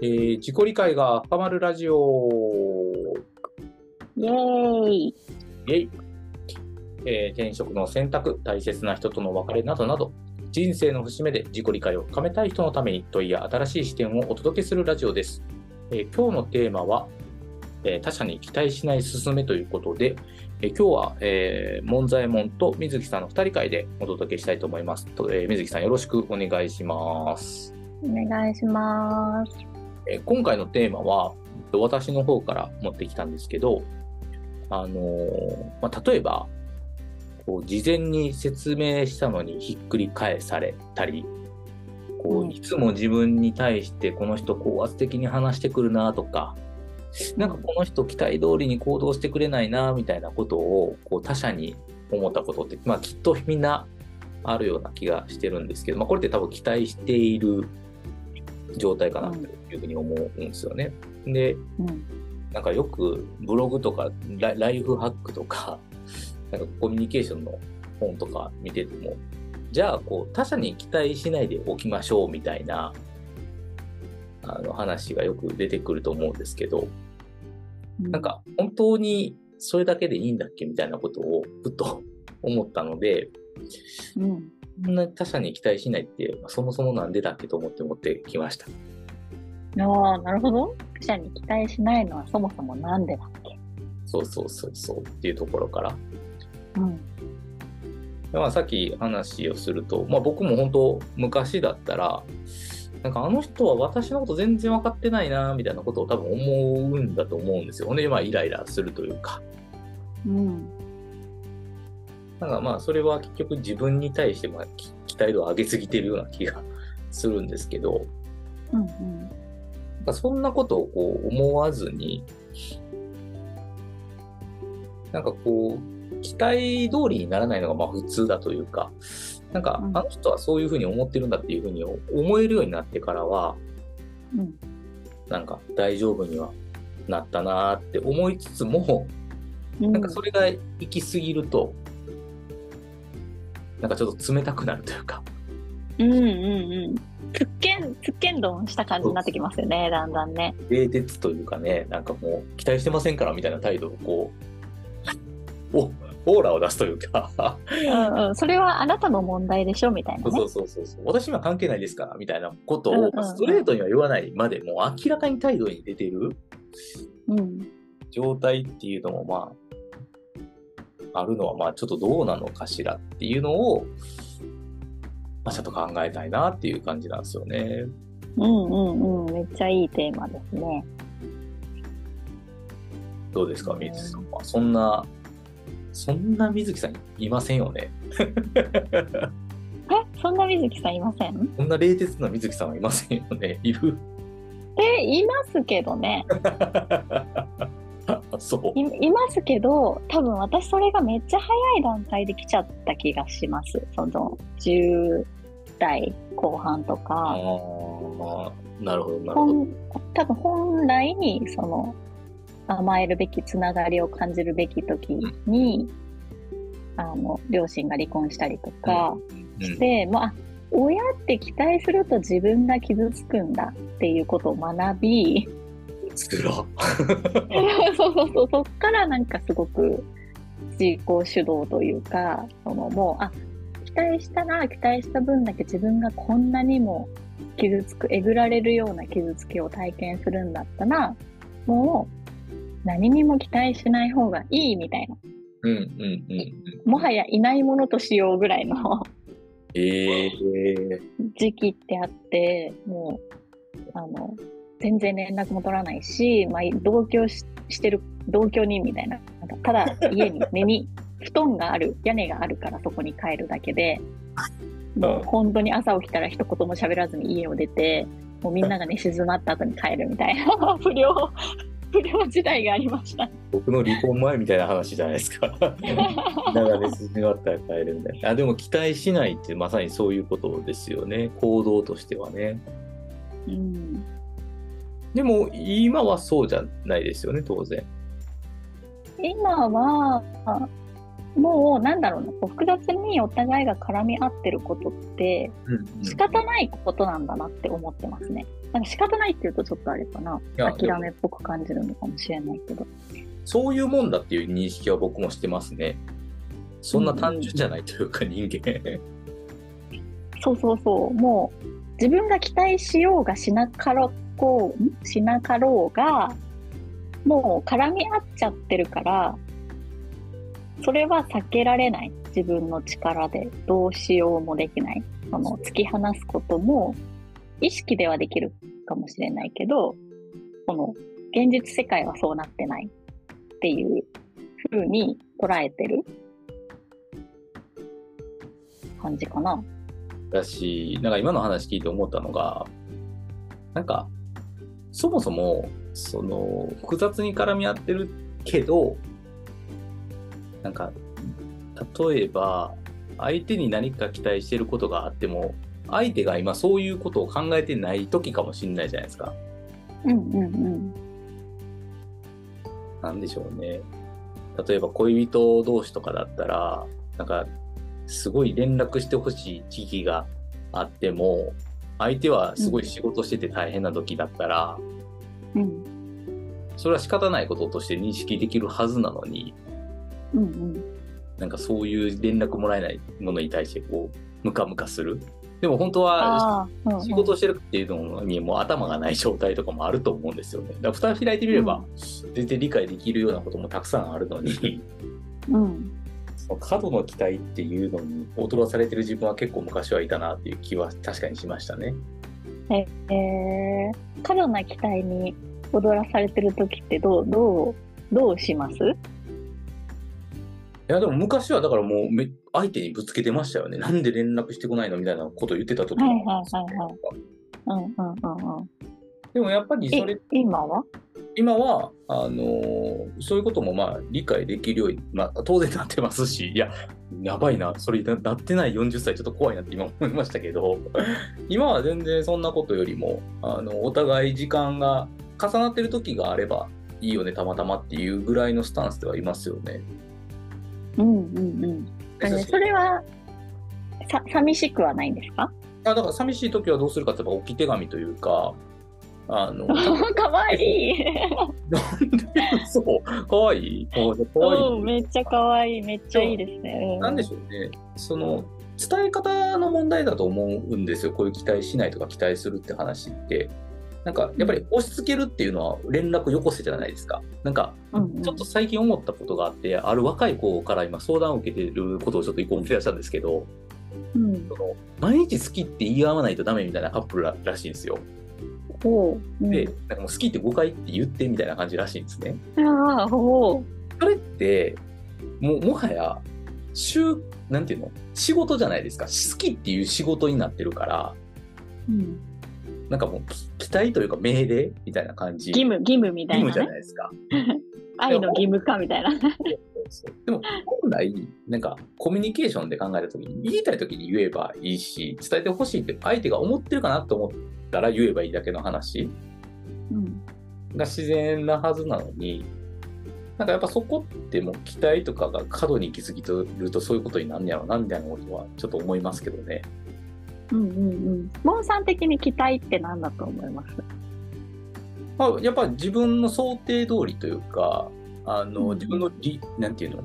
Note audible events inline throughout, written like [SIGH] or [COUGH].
えー自己理解が深まるラジオイエーイイェイ、えー転職の選択、大切な人との別れなどなど、人生の節目で自己理解を深めたい人のために問いや新しい視点をお届けするラジオです。えー今日のテーマは、えー他者に期待しない進めということで、えー今日は、えー、門左衛門と水木さんの2人会でお届けしたいと思います。とえー水木さんよろしくお願いします。お願いします。えー今回のテーマは、私の方から持ってきたんですけど、あのーまあ、例えば、こう事前に説明したのにひっくり返されたり、こううん。いつも自分に対してこの人高圧的に話してくるなとか、なんかこの人期待通りに行動してくれないなみたいなことをこう他者に思ったことって、まあ、きっとみんなあるような気がしてるんですけど、まあ、これって多分期待している状態かなというふうに思うんですよね。で、うん。なんかよくブログとかラライフハックとか、[LAUGHS] なんかコミュニケーションの本とか見てても、じゃあこう他者に期待しないでおきましょうみたいなあの話がよく出てくると思うんですけど、なんか本当にそれだけでいいんだっけみたいなことをふと [LAUGHS] 思ったので、うん。そんな他者に期待しないってそもそもなんでだっけと思って持ってきました。ああ、なるほど。他者に期待しないのはそもそもなんでだっけ？そうそうそうそうっていうところから。うん。まあ、さっき話をすると、まあ、僕も本当昔だったらなんかあの人は私のこと全然分かってないなみたいなことを多分思うんだと思うんですよ。ほんで、まあ、イライラするというか。うん。なんかまあそれは結局自分に対してまあき期待度を上げすぎてるような気がするんですけど、うん。なんかそんなことをこう思わずに、なんかこう、期待通りにならないのがまあ普通だというか、なんかうんあの人はそういうふうに思ってるんだっていうふうに思えるようになってからは、うん。なんか大丈夫にはなったなーって思いつつも、うん。なんかそれが行き過ぎると、なんかちょっと冷たくなるというか、うんうんうん。つっけん、つっけんどんした感じになってきますよね、だんだんね。冷徹というかね、なんかもう期待してませんからみたいな態度をこう、おオーラを出すというか、うんうん。それはあなたの問題でしょみたいなねそう。そうそうそう、私には関係ないですからみたいなことをストレートには言わないまでも明らかに態度に出てるうん。状態っていうのもまあ、あるのはまあちょっとどうなのかしらっていうのを、まあ、ちょっと考えたいなっていう感じなんですよね。うんうんうん。めっちゃいいテーマですね。どうですか、水木さんは？そんな、そんな水木さんいませんよね。[LAUGHS] えそんな水木さんいません？そんな冷徹な水木さんはいませんよね。いる？え、いますけどね。[LAUGHS] [LAUGHS] そう。いいますけど、多分私それがめっちゃ早い段階で来ちゃった気がします。その10代後半とあか、あ、なるほど、なるほど。本多分本来にその甘えるべきつながりを感じるべき時に、あの両親が離婚したりとかうんして、まあ親って期待すると自分が傷つくんだっていうことを学び、つら。[LAUGHS] そうそうそう、そっからなんかすごく自己主導というか、そのもう、あ、期待したら期待した分だけ自分がこんなにも傷つく、えぐられるような傷つきを体験するんだったら、もう何にも期待しない方がいいみたいな。うん、うん、うん。うんもはやいないものとしようぐらいのええ時期ってあって、もう、あの、全然連絡も取らないし、まあ、同居ししてる同居人みたいな、なんかただ家に [LAUGHS] 寝に、布団がある、屋根があるからそこに帰るだけで、もう本当に朝起きたら一言も喋らずに家を出て、もうみんなが寝静まった後に帰るみたいな [LAUGHS] 不良、不良時代がありました。僕の離婚前みたいな話じゃないですか。[LAUGHS] 長ね筋があったら帰るみたいな。あでも期待しないってまさにそういうことですよね。行動としてはね。うんでも今はそうじゃないですよね、当然。今は、もうなんだろうな、複雑にお互いが絡み合ってることって仕方ないことなんだなって思ってますね。なんか仕方ないって言うとちょっとあれかな。諦めっぽく感じるのかもしれないけど。そういうもんだっていう認識は僕もしてますね。そんな単純じゃないというか、人間。そうそうそう。もう自分が期待しようがしなかろこう、しなかろうが、もう絡み合っちゃってるから、それは避けられない。自分の力でどうしようもできない。その突き放すことも意識ではできるかもしれないけど、この現実世界はそうなってないっていう風に捉えてる感じかな。だし、なんか今の話聞いて思ったのが、なんか、そもそも、その、複雑に絡み合ってるけど、なんか、例えば、相手に何か期待してることがあっても、相手が今そういうことを考えてない時かもしれないじゃないですか。うんうんうん。なんでしょうね。例えば恋人同士とかだったら、なんか、すごい連絡してほしい時期があっても、相手はすごい仕事してて大変な時だったら、うんそれは仕方ないこととして認識できるはずなのに、うんうん。なんかそういう連絡もらえないものに対してこう、ムカムカする。でも本当は仕事をしてるっていうのにもう頭がない状態とかもあると思うんですよね。だから蓋開いてみれば、全然理解できるようなこともたくさんあるのに、うん。過度の期待っていうのに踊らされてる自分は結構昔はいたなっていう気は確かにしましたね。ええー、過度な期待に踊らされてる時ってどう、どう、どうします？いやでも昔はだからもうめ相手にぶつけてましたよね。なんで連絡してこないのみたいなことを言ってた時もあるんですよはいはいはいうんうんうんうん。でもやっぱりそれえ、今は？今はあのーそういうこともまあ理解できるように、まあ、当然なってますしいややばいなそれななってない40歳ちょっと怖いなって今思いましたけど [LAUGHS] 今は全然そんなことよりもあのお互い時間が重なってる時があればいいよねたまたまっていうぐらいのスタンスではいますよね。うんうんうん。あのそれは、さ、寂しくはないんですか？あだから寂しい時はどうするかって言えば置き手紙というかあのかわいい。[LAUGHS] なんでそうかわいいかわいいうん、めっちゃかわいい。めっちゃいいですね。うんなんでしょうね、その伝え方の問題だと思うんですよ、こういう期待しないとか期待するって話って。なんかやっぱり押し付けるっていうのは連絡よこせじゃないですか。なんかちょっと最近思ったことがあって、ある若い子から今相談を受けてることをちょっと一個思い出したんですけど、うん。その毎日好きって言い合わないとダメみたいなカップルららしいんですよ。で、なんかもう好きって5回って言ってみたいな感じらしいんですね。ああ、ほそれって、もうもはや、週、なんていうの？仕事じゃないですか。好きっていう仕事になってるから、う。うん。なんかもうき期待というか命令みたいな感じ。義務、義務みたい義務じゃなね。ないですか。[LAUGHS] 愛の義務化みたいな。[LAUGHS] でも本来、なんかコミュニケーションで考えたときに、言いたいときに言えばいいし、伝えてほしいって相手が思ってるかなと思ったら言えばいいだけの話うん。が自然なはずなのに、なんかやっぱそこってもう期待とかが過度に行き過ぎとるとそういうことになんねやろなみたいなことはちょっと思いますけどね。うんうんうん。モンさん的に期待って何だと思います？まあ、やっぱり自分の想定通りというか、あの、うん自分のり、なんていうの？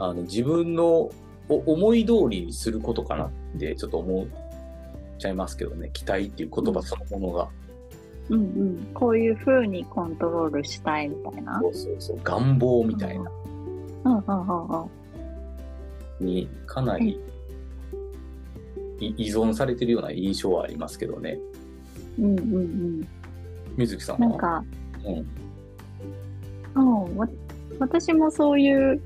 あの、自分のお思い通りにすることかなってちょっと思っちゃいますけどね。期待っていう言葉そのものが。うんうん。こういう風にコントロールしたいみたいな？そうそうそう、願望みたいなうんうんうんうん。にかなりい依存されてるような印象はありますけどね。うんうんうん。水木さんは？なんか、うん。私もそういう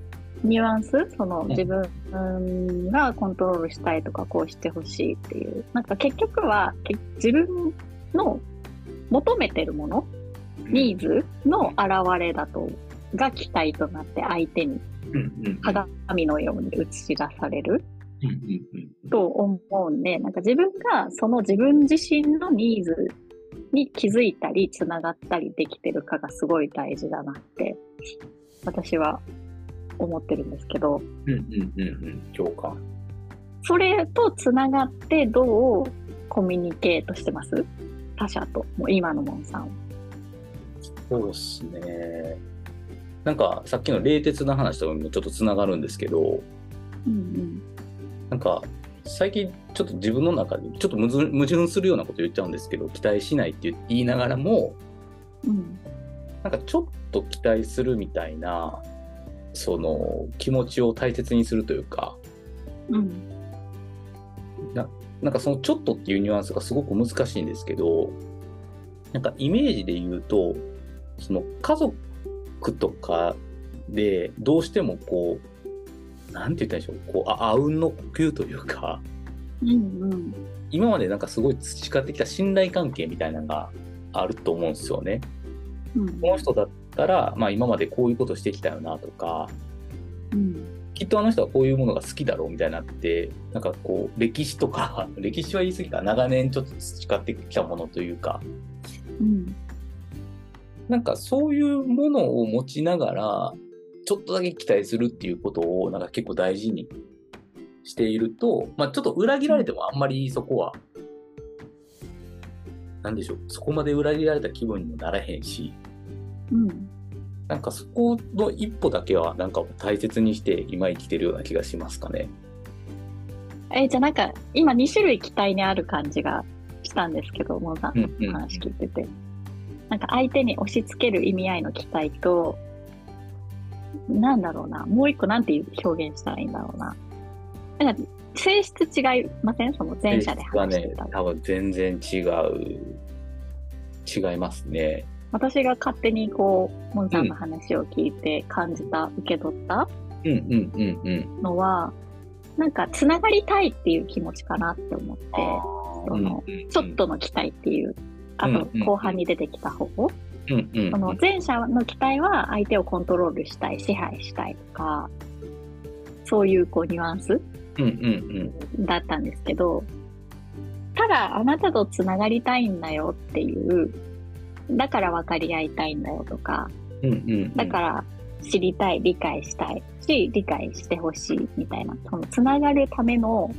ニュアンス、そのん。自分がコントロールしたいとかこうしてほしいっていう、なんか結局はけ自分の求めてるもの、ニーズの表れだと、が期待となって相手に鏡のように映し出されると思うんで、なんか自分がその自分自身のニーズに気づいたり、つながったりできてるかがすごい大事だなって、私は思ってるんですけど、うんうんうんうん。共感。それとつながってどうコミュニケートしてます？他者と、もう今のモンさんは。そうっすね。なんかさっきの冷徹な話ともちょっとつながるんですけど、うんなんか最近ちょっと自分の中でちょっと矛盾するようなこと言っちゃうんですけど、期待しないって言いながらも、うん。うん。なんかちょっと期待するみたいな、その気持ちを大切にするというか、うん。なんかそのちょっとっていうニュアンスがすごく難しいんですけど、なんかイメージで言うと、その家族とかでどうしてもこう、なんて言ったらいいんでしょう、こう、ああうんの呼吸というか、うんうん。今までなんかすごい培ってきた信頼関係みたいなのがあると思うんですよね。うん。この人だったら、まあ今までこういうことしてきたよなとか、うん。きっとあの人はこういうものが好きだろうみたいなって、なんかこう、歴史とか、[LAUGHS] 歴史は言い過ぎか、長年ちょっと培ってきたものというか、うん。なんかそういうものを持ちながら、ちょっとだけ期待するっていうことを、なんか結構大事にしていると、まあちょっと裏切られてもあんまりそこは、なんでしょう、そこまで裏切られた気分にもならへんし、うん。なんかそこの一歩だけはなんか大切にして今生きてるような気がしますかね。え、じゃあなんか、今2種類期待にある感じがしたんですけど、モンさん話聞いてて。なんか相手に押し付ける意味合いの期待と、なんだろうな、もう一個なんていう表現したらいいんだろうな。なんか性質違いません？その前者では話してた。、ね多分全然違う、違いますね。私が勝手にこう、モンさんの話を聞いて感じた、受け取ったうんうんうんうん。のは、なんか、つながりたいっていう気持ちかなって思って、そのうんうんうんちょっとの期待っていう、あとうんうん後半に出てきた方法、うんうんうんその前者の期待は相手をコントロールしたい、支配したいとか、そういうこうニュアンスうんうんうん。だったんですけど、ただあなたとつながりたいんだよっていう、だから分かり合いたいんだよとか、うんうんだから知りたい、理解したいし、理解してほしいみたいな、そのつながるための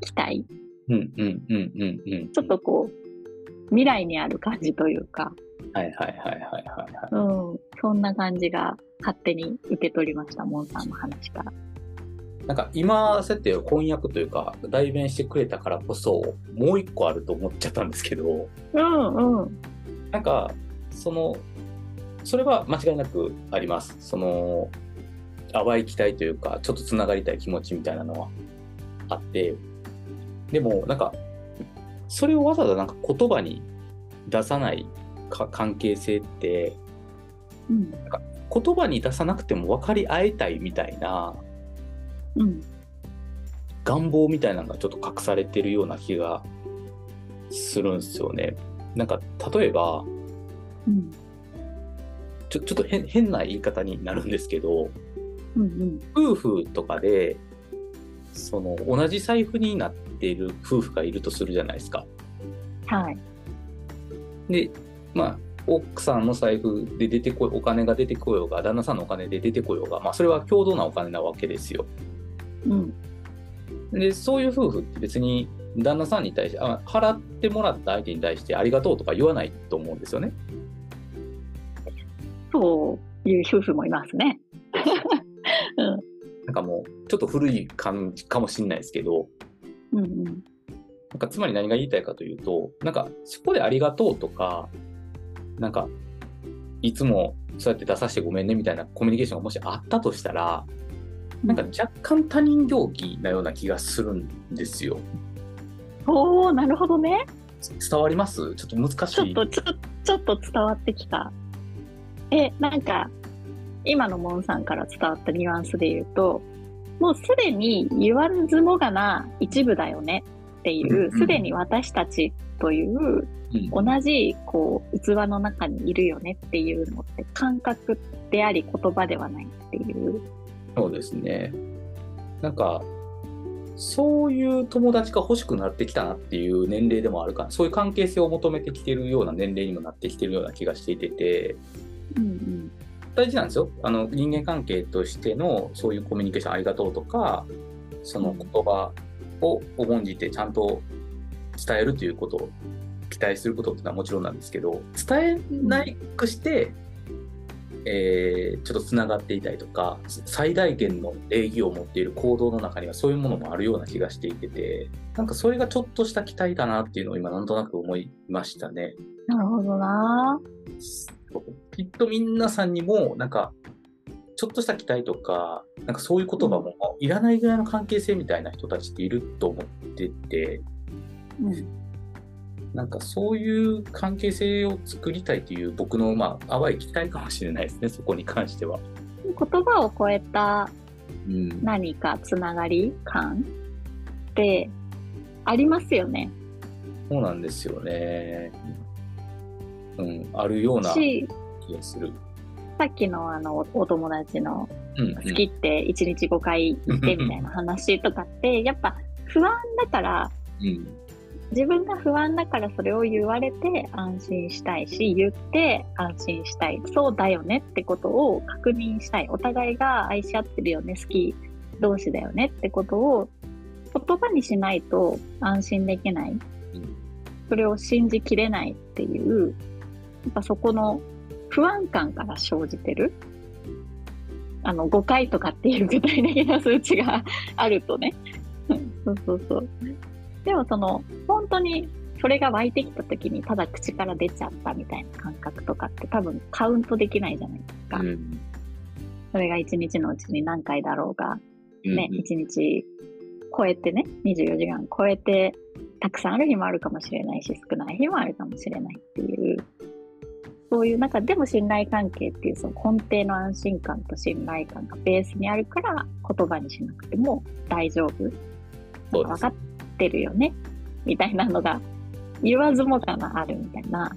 期待、うんうんうんうんうん。ちょっとこう、未来にある感じというか、はいはいはいはいはいはいうん、そんな感じが勝手に受け取りました、モンさんの話から。なんか今設定を翻訳というか代弁してくれたからこそもう一個あると思っちゃったんですけどうんうん。なんかそのそれは間違いなくありますその淡い期待というかちょっとつながりたい気持ちみたいなのはあってでもなんかそれをわざわざなんか言葉に出さないか関係性ってうん。言葉に出さなくても分かり合えたいみたいなうん。願望みたいなのがちょっと隠されてるような気がするんですよね。なんか例えばうん。ちょちょっと変変な言い方になるんですけどうんうん。夫婦とかでその同じ財布になっている夫婦がいるとするじゃないですか。はい。でまあ奥さんの財布で出てこお金が出てこようが旦那さんのお金で出てこようが、まあ、それは共同なお金なわけですよ。うん。でそういう夫婦って別に旦那さんに対してあ払ってもらった相手に対してありがとうとか言わないと思うんですよね。そういう夫婦もいますね。[LAUGHS] うん。なんかもうちょっと古い感じかもしれないですけどうんうん。なんかつまり何が言いたいかというとなんかそこでありがとうとかなんかいつもそうやって出させてごめんねみたいなコミュニケーションがもしあったとしたらなんか若干他人行儀なような気がするんですよ。おー、なるほどね。伝わります？ちょっと難しい。ちょっと、ちょちょっと伝わってきた。え、なんか、今のモンさんから伝わったニュアンスで言うと、もうすでに言わずもがな一部だよねっていうんうう、んすでに私たちといううん同じこう器の中にいるよねっていうのって感覚であり言葉ではないっていう。そうですね。なんか、そういう友達が欲しくなってきたなっていう年齢でもあるから、そういう関係性を求めてきてるような年齢にもなってきてるような気がしていてて、うん大事なんですよ。あの人間関係としてのそういうコミュニケーションありがとうとか、その言葉を重んじてちゃんと伝えるということを期待することっていうのはもちろんなんですけど、伝えないくして、えーちょっとつながっていたりとか、最大限の礼儀を持っている行動の中にはそういうものもあるような気がしていてて、なんかそれがちょっとした期待だなっていうのを今なんとなく思いましたね。なるほどな。きっと皆さんにも、なんか、ちょっとした期待とか、なんかそういう言葉もいらないぐらいの関係性みたいな人たちっていると思ってて、うん。なんかそういう関係性を作りたいという僕の、まあ、淡い期待かもしれないですね、そこに関しては。言葉を超えたうん。何かつながり感ってありますよね。そうなんですよね。うん、あるようなし、気がする。さっきのあのおお友達の。好きって1日5回言ってみたいな話とかって、やっぱ不安だから、うん。自分が不安だからそれを言われて安心したいし、言って安心したい。そうだよねってことを確認したい。お互いが愛し合ってるよね、好き同士だよねってことを言葉にしないと安心できない。うんそれを信じきれないっていう、やっぱそこの不安感から生じてる？あの、5回とかっていう具体的な数値があるとね。[LAUGHS] そうそうそう。でもその、本当にそれが湧いてきた時にただ口から出ちゃったみたいな感覚とかって多分カウントできないじゃないですか。うん。それが1日のうちに何回だろうが、うんね、1日超えてね、24時間超えて、たくさんある日もあるかもしれないし、少ない日もあるかもしれないっていう、そういう中でも信頼関係っていうその根底の安心感と信頼感がベースにあるから言葉にしなくても大丈夫。分かってるよね。みたいなのが言わずもがなあるみたいな、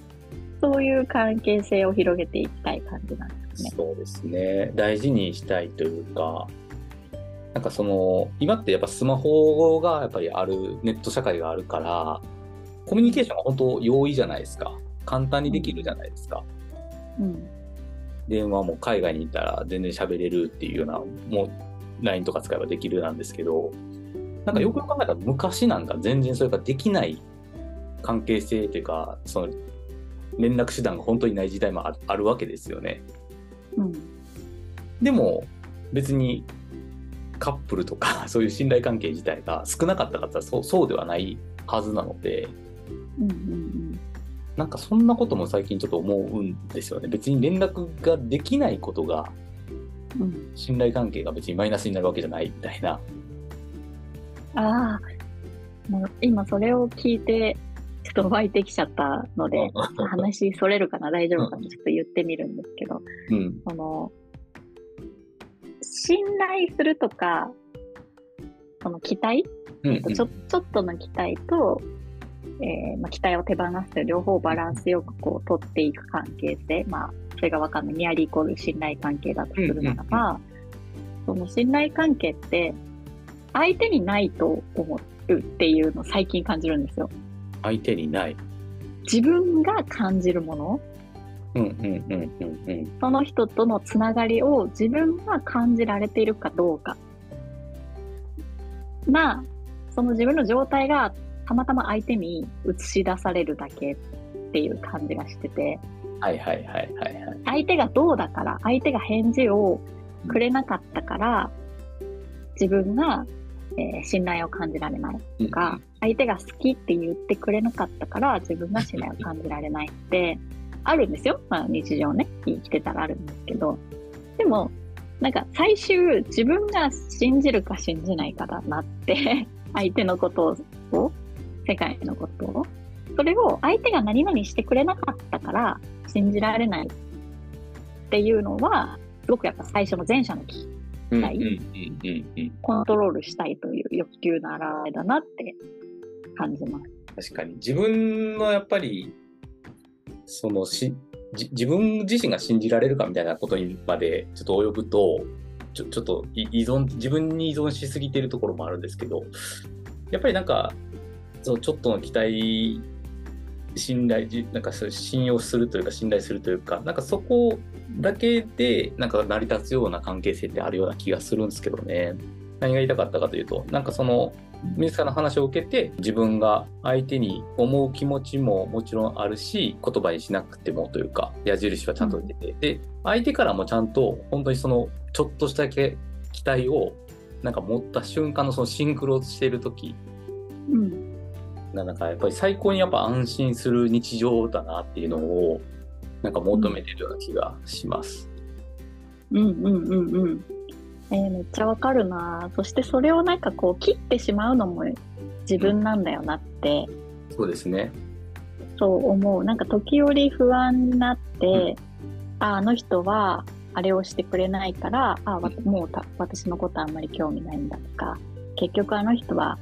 そういう関係性を広げていきたい感じなんですね。そうですね。大事にしたいというか、なんかその、今ってやっぱスマホがやっぱりある、ネット社会があるから、コミュニケーションが本当容易じゃないですか。簡単にできるじゃないですか。うん。電話も海外にいたら全然喋れるっていうような、もう LINE とか使えばできるなんですけど、なんかよくよく考えたら昔なんか全然それができない関係性というか、その連絡手段が本当にない時代もああるわけですよね。うん。でも別にカップルとかそういう信頼関係自体が少なかったかったらそうそうではないはずなので、うんうんなんかそんなことも最近ちょっと思うんですよね。別に連絡ができないことがうん。うん。信頼関係が別にマイナスになるわけじゃないみたいな。ああ、もう今それを聞いて、ちょっと湧いてきちゃったので、話それるかな？大丈夫かな？ちょっと言ってみるんですけど、うん。その、信頼するとか、その期待、うんうんちょちょっとの期待と、えーまあ、期待を手放すという両方バランスよくこう取っていく関係性、まあ、それがわかんない、ニアリーイコール信頼関係だとするならば、その信頼関係って、相手にないと思うっていうのを最近感じるんですよ。相手にない。自分が感じるもの、うんうんうんうんうん。その人とのつながりを自分が感じられているかどうか。な、その自分の状態がたまたま相手に映し出されるだけっていう感じがしてて、はいはいはいはいはい。相手がどうだから、相手が返事をくれなかったから、自分が、えー信頼を感じられないとか、相手が好きって言ってくれなかったから自分が信頼を感じられないって [LAUGHS] あるんですよ。まあ日常ね、生きてたらあるんですけど。でも、なんか最終自分が信じるか信じないかだなって、相手のことを、世界のことを、それを相手が何々してくれなかったから信じられないっていうのは、すごくやっぱ最初の前者の期うんうんはいうんうんうん。コントロールしたいという欲求の表れだなって感じます。確かに自分のやっぱりそのしじ自分自身が信じられるかみたいなことにまでちょっと及ぶとちょちょっとい依存自分に依存しすぎてるところもあるんですけどやっぱりなんかそのちょっとの期待信頼じなんか信用するというか信頼するというかなんかそこだけでなんか成り立つような関係性ってあるような気がするんですけどね。何が言いたかったかというとなんかその自らの話を受けて自分が相手に思う気持ちももちろんあるし言葉にしなくてもというか矢印はちゃんと出て、で相手からもちゃんと本当にそのちょっとしただけ期待をなんか持った瞬間のそのシンクロしている時うん。なんかやっぱり最高にやっぱ安心する日常だなっていうのをなんか求めてるような気がします。うんうんうんうん。えーめっちゃわかるな。そしてそれをなんかこう切ってしまうのも自分なんだよなって、そうですね。そう思う。なんか時折不安になって、あ、あの人はあれをしてくれないから、あ、わもうた私のことあんまり興味ないんだとか、結局あの人は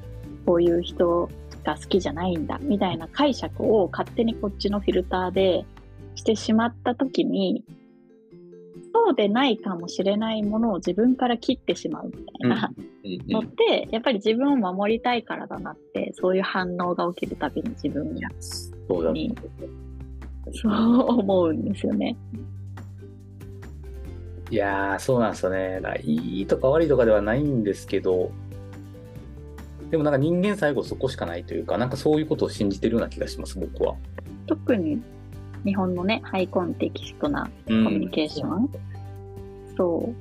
こういう人が好きじゃないんだみたいな解釈を勝手にこっちのフィルターでしてしまった時に、そうでないかもしれないものを自分から切ってしまうみたいなうんのって、やっぱり自分を守りたいからだなって、そういう反応が起きるたびに自分にそう思うんですよね。いやー、そうなんですよね。いいとか悪いとかではないんですけど、でもなんか人間最後そこしかないというか、なんかそういうことを信じてるような気がします、僕は。特に日本のね、ハイコンテキストなココミュニケーション。そ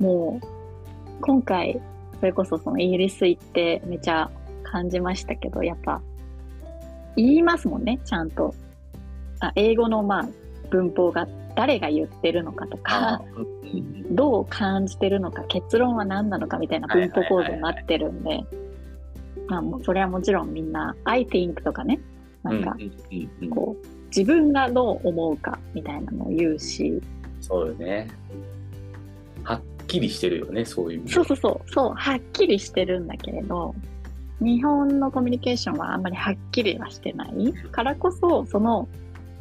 う。もう、今回、それこそそのイギリス行ってめちゃ感じましたけど、やっぱ、言いますもんね、ちゃんと。あ英語のまあ、文法が誰が言ってるのかとか、うんどう感じてるのか、結論は何なのかみたいな文法構造になってるんで、まあそれはもちろんみんな、I think とかね、なんかこう、自分がどう思うかみたいなのを言うし、そうよね。はっきりしてるよね、そういう意味で。そうそうそう、そう、はっきりしてるんだけれど、日本のコミュニケーションはあんまりはっきりはしてない。からこそ、その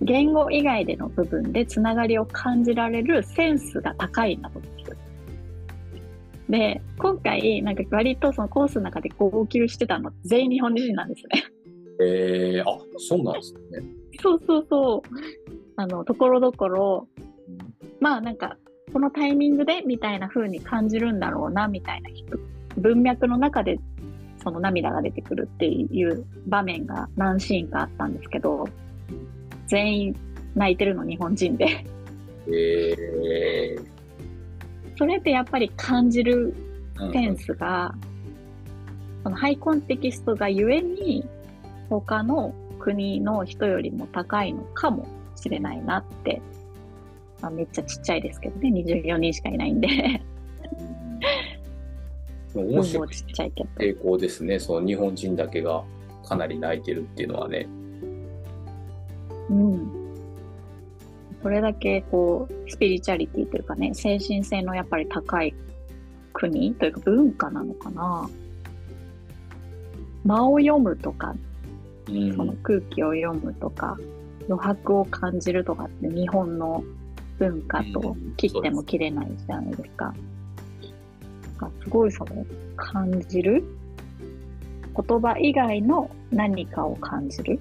言語以外での部分でつながりを感じられるセンスが高いんだとで今回、なんか割とそのコースの中で号泣してたの全員日本人なんですね。えー、あ、そうなんですね。そうそうそう。あの、ところどころ、まあなんか、このタイミングでみたいな風に感じるんだろうな、みたいな人文脈の中でその涙が出てくるっていう場面が何シーンかあったんですけど、全員泣いてるの日本人で。えーそれってやっぱり感じるうんセンスが、そのハイコンテキストがゆえに、他の国の人よりも高いのかもしれないなって、まあ、めっちゃちっちゃいですけどね、24人しかいないんで、面白いちっちゃいけど。傾向ですね。その日本人だけがかなり泣いてるっていうのはね。うん。それだけこう、スピリチュアリティというかね、精神性のやっぱり高い国というか文化なのかな。間を読むとか、うん。その空気を読むとか、余白を感じるとかって日本の文化と切っても切れないじゃないですか。なんかすごいその感じる言葉以外の何かを感じる。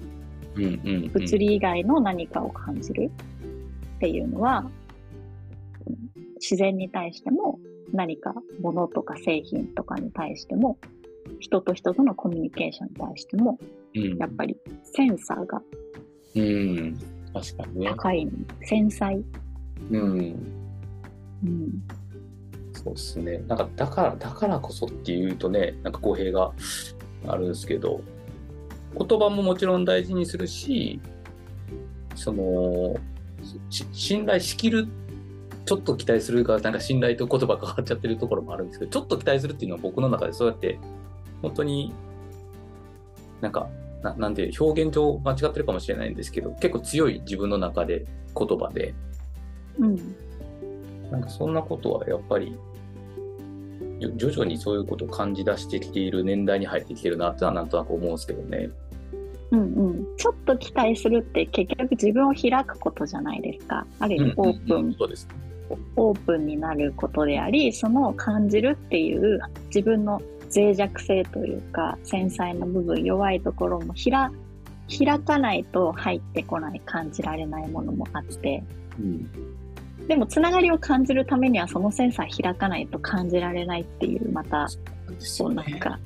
うんうんうん。物理以外の何かを感じるっていうのは、自然に対しても何か物とか製品とかに対しても、人と人とのコミュニケーションに対しても、うんやっぱりセンサーがうん、確かにね。高い、繊細。うん、うん。そうですね。なんか、だから、だからこそっていうとね、なんか語弊があるんですけど、言葉ももちろん大事にするし、その、し信頼しきる、ちょっと期待するが、なんか信頼と言葉が変わっちゃってるところもあるんですけど、ちょっと期待するっていうのは僕の中でそうやって、本当に、なんか、ななんていう表現上間違ってるかもしれないんですけど、結構強い自分の中で言葉で、うん。なんかそんなことはやっぱり、よ徐々にそういうことを感じ出してきている年代に入ってきてるなってのはなんとなく思うんですけどね。うんうん。ちょっと期待するって結局自分を開くことじゃないですか。ある意味オープン、そうです。オープンになることであり、その感じるっていう自分の脆弱性というか、繊細な部分、弱いところも開開かないと入ってこない、感じられないものもあって、うん。でもつながりを感じるためにはそのセンサー開かないと感じられないっていう、また、そうなんか、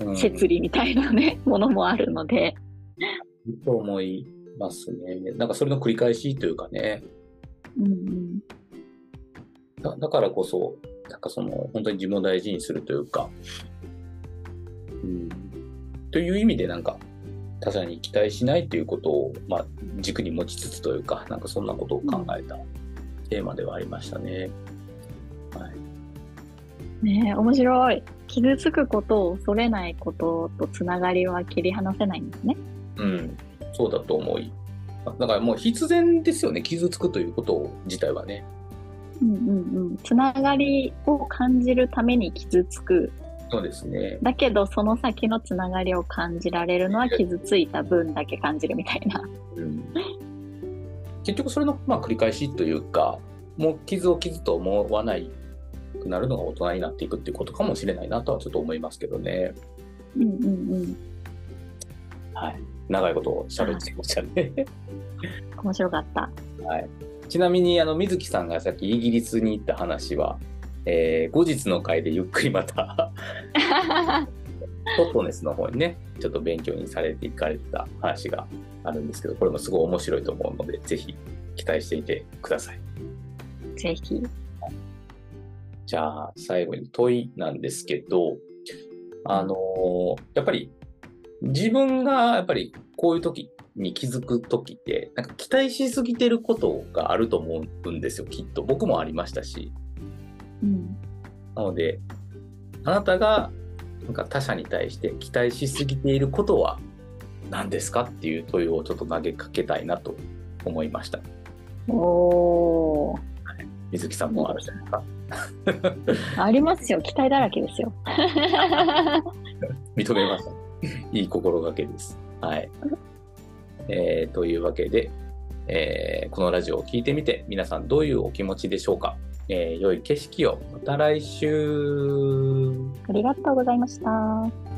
うん、摂理みたいなね、[LAUGHS] ものもあるので、と思いますね。なんかそれの繰り返しというかね。うんうん、だだからこそ、なんかその、本当に自分を大事にするというか、うん、という意味でなんか、他者に期待しないということを、まあ、軸に持ちつつというか、なんかそんなことを考えたテーマではありましたね。はい。ねえ、面白い。傷つくことを恐れないこととつながりは切り離せないんですね。うん、そうだと思い。だからもう必然ですよね、傷つくということ自体はね。うんうんうん。つながりを感じるために傷つく。そうですね。だけど、その先のつながりを感じられるのは傷ついた分だけ感じるみたいな。うん、結局それの、まあ、繰り返しというか、もう傷を傷と思わないくなるのが大人になっていくっていうことかもしれないなとはちょっと思いますけどね。うんうんうん。はい。長いこと喋ってきましたね。面白かった。はい。ちなみに、あの、水木さんがさっきイギリスに行った話は、えー後日の回でゆっくりまた、[LAUGHS] トットネスの方にね、ちょっと勉強にされていかれてた話があるんですけど、これもすごい面白いと思うので、ぜひ期待していてください。ぜひ。じゃあ、最後に問いなんですけど、あのーやっぱり、自分がやっぱりこういう時に気づく時って、なんか期待しすぎてることがあると思うんですよ、きっと。僕もありましたし。うん。なので、あなたがなんか他者に対して期待しすぎていることは何ですかっていう問いをちょっと投げかけたいなと思いました。おー。水木さんもあるじゃないですか。[LAUGHS] ありますよ。期待だらけですよ。[LAUGHS] 認めました。[LAUGHS] いい心がけです。はい。えーというわけで、えーこのラジオを聞いてみて、皆さんどういうお気持ちでしょうか、えー良い景色を。また来週。ありがとうございました。